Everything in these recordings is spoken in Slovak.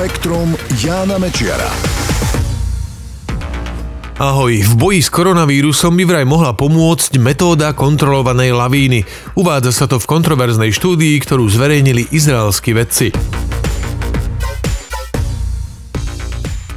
Spektrum Jána Mečiara. Ahoj, v boji s koronavírusom by vraj mohla pomôcť metóda kontrolovanej lavíny. Uvádza sa to v kontroverznej štúdii, ktorú zverejnili izraelskí vedci.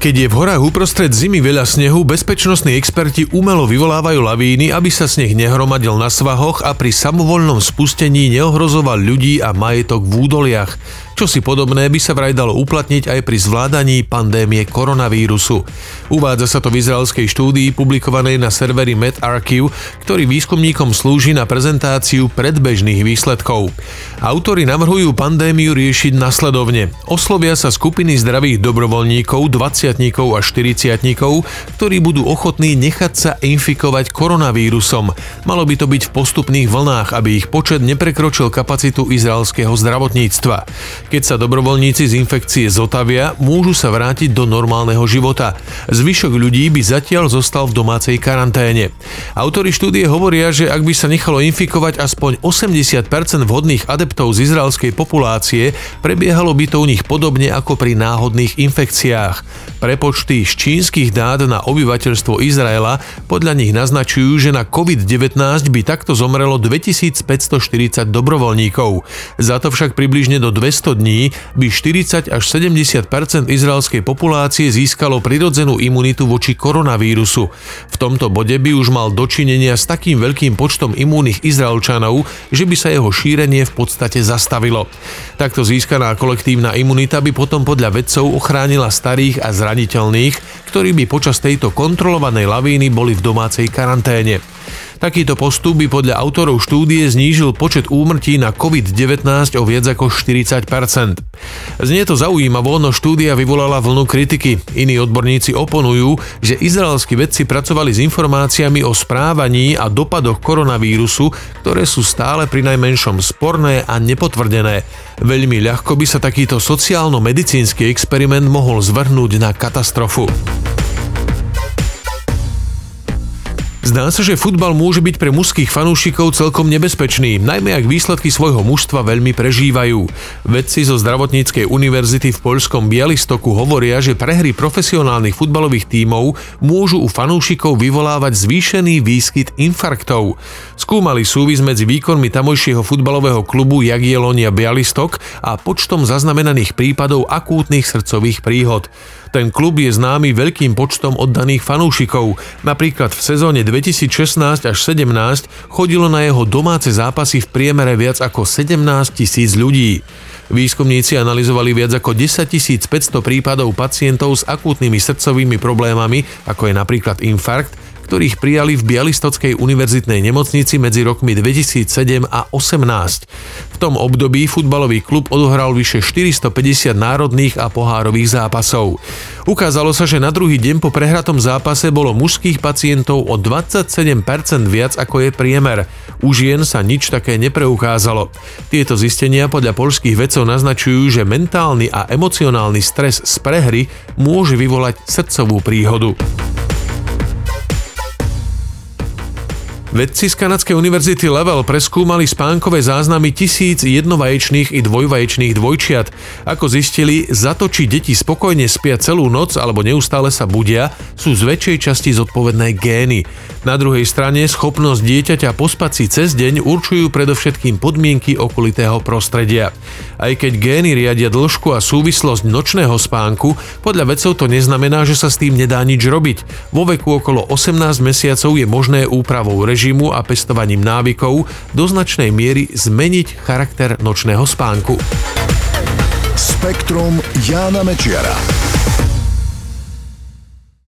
Keď je v horách uprostred zimy veľa snehu, bezpečnostní experti umelo vyvolávajú lavíny, aby sa sneh nehromadil na svahoch a pri samovolnom spustení neohrozoval ľudí a majetok v údoliach. Čo si podobné by sa vraj dalo uplatniť aj pri zvládaní pandémie koronavírusu. Uvádza sa to v izraelskej štúdii publikovanej na serveri MedArchive, ktorý výskumníkom slúži na prezentáciu predbežných výsledkov. Autori navrhujú pandémiu riešiť nasledovne. Oslovia sa skupiny zdravých dobrovoľníkov, 20 a 40 ktorí budú ochotní nechať sa infikovať koronavírusom. Malo by to byť v postupných vlnách, aby ich počet neprekročil kapacitu izraelského zdravotníctva. Keď sa dobrovoľníci z infekcie zotavia, môžu sa vrátiť do normálneho života. Zvyšok ľudí by zatiaľ zostal v domácej karanténe. Autori štúdie hovoria, že ak by sa nechalo infikovať aspoň 80% vhodných adeptov z izraelskej populácie, prebiehalo by to u nich podobne ako pri náhodných infekciách. Prepočty z čínskych dát na obyvateľstvo Izraela podľa nich naznačujú, že na COVID-19 by takto zomrelo 2540 dobrovoľníkov. Za to však približne do 200 dní by 40 až 70% izraelskej populácie získalo prirodzenú imunitu voči koronavírusu. V tomto bode by už mal dočinenia s takým veľkým počtom imúnnych Izraelčanov, že by sa jeho šírenie v podstate zastavilo. Takto získaná kolektívna imunita by potom podľa vedcov ochránila starých a zraniteľných, ktorí by počas tejto kontrolovanej lavíny boli v domácej karanténe. Takýto postup by podľa autorov štúdie znížil počet úmrtí na COVID-19 o viac ako 40 Znie to zaujímavo, no štúdia vyvolala vlnu kritiky. Iní odborníci oponujú, že izraelskí vedci pracovali s informáciami o správaní a dopadoch koronavírusu, ktoré sú stále pri najmenšom sporné a nepotvrdené. Veľmi ľahko by sa takýto sociálno-medicínsky experiment mohol zvrhnúť na katastrofu. Zdá sa, že futbal môže byť pre mužských fanúšikov celkom nebezpečný, najmä ak výsledky svojho mužstva veľmi prežívajú. Vedci zo zdravotníckej univerzity v poľskom Bialystoku hovoria, že prehry profesionálnych futbalových tímov môžu u fanúšikov vyvolávať zvýšený výskyt infarktov. Skúmali súvis medzi výkonmi tamojšieho futbalového klubu Jagielonia Bialystok a počtom zaznamenaných prípadov akútnych srdcových príhod. Ten klub je známy veľkým počtom oddaných fanúšikov. Napríklad v sezóne 2016 až 17 chodilo na jeho domáce zápasy v priemere viac ako 17 tisíc ľudí. Výskumníci analyzovali viac ako 10 500 prípadov pacientov s akútnymi srdcovými problémami, ako je napríklad infarkt, ktorých prijali v Bialystockej univerzitnej nemocnici medzi rokmi 2007 a 2018. V tom období futbalový klub odohral vyše 450 národných a pohárových zápasov. Ukázalo sa, že na druhý deň po prehratom zápase bolo mužských pacientov o 27% viac ako je priemer. U žien sa nič také nepreukázalo. Tieto zistenia podľa polských vedcov naznačujú, že mentálny a emocionálny stres z prehry môže vyvolať srdcovú príhodu. Vedci z kanadskej univerzity Level preskúmali spánkové záznamy tisíc jednovaječných i dvojvaječných dvojčiat. Ako zistili, za to, či deti spokojne spia celú noc alebo neustále sa budia, sú z väčšej časti zodpovedné gény. Na druhej strane schopnosť dieťaťa pospať si cez deň určujú predovšetkým podmienky okolitého prostredia. Aj keď gény riadia dĺžku a súvislosť nočného spánku, podľa vedcov to neznamená, že sa s tým nedá nič robiť. Vo veku okolo 18 mesiacov je možné úpravou režimu režimu a pestovaním návykov do značnej miery zmeniť charakter nočného spánku. Spektrum Jána Mečiara.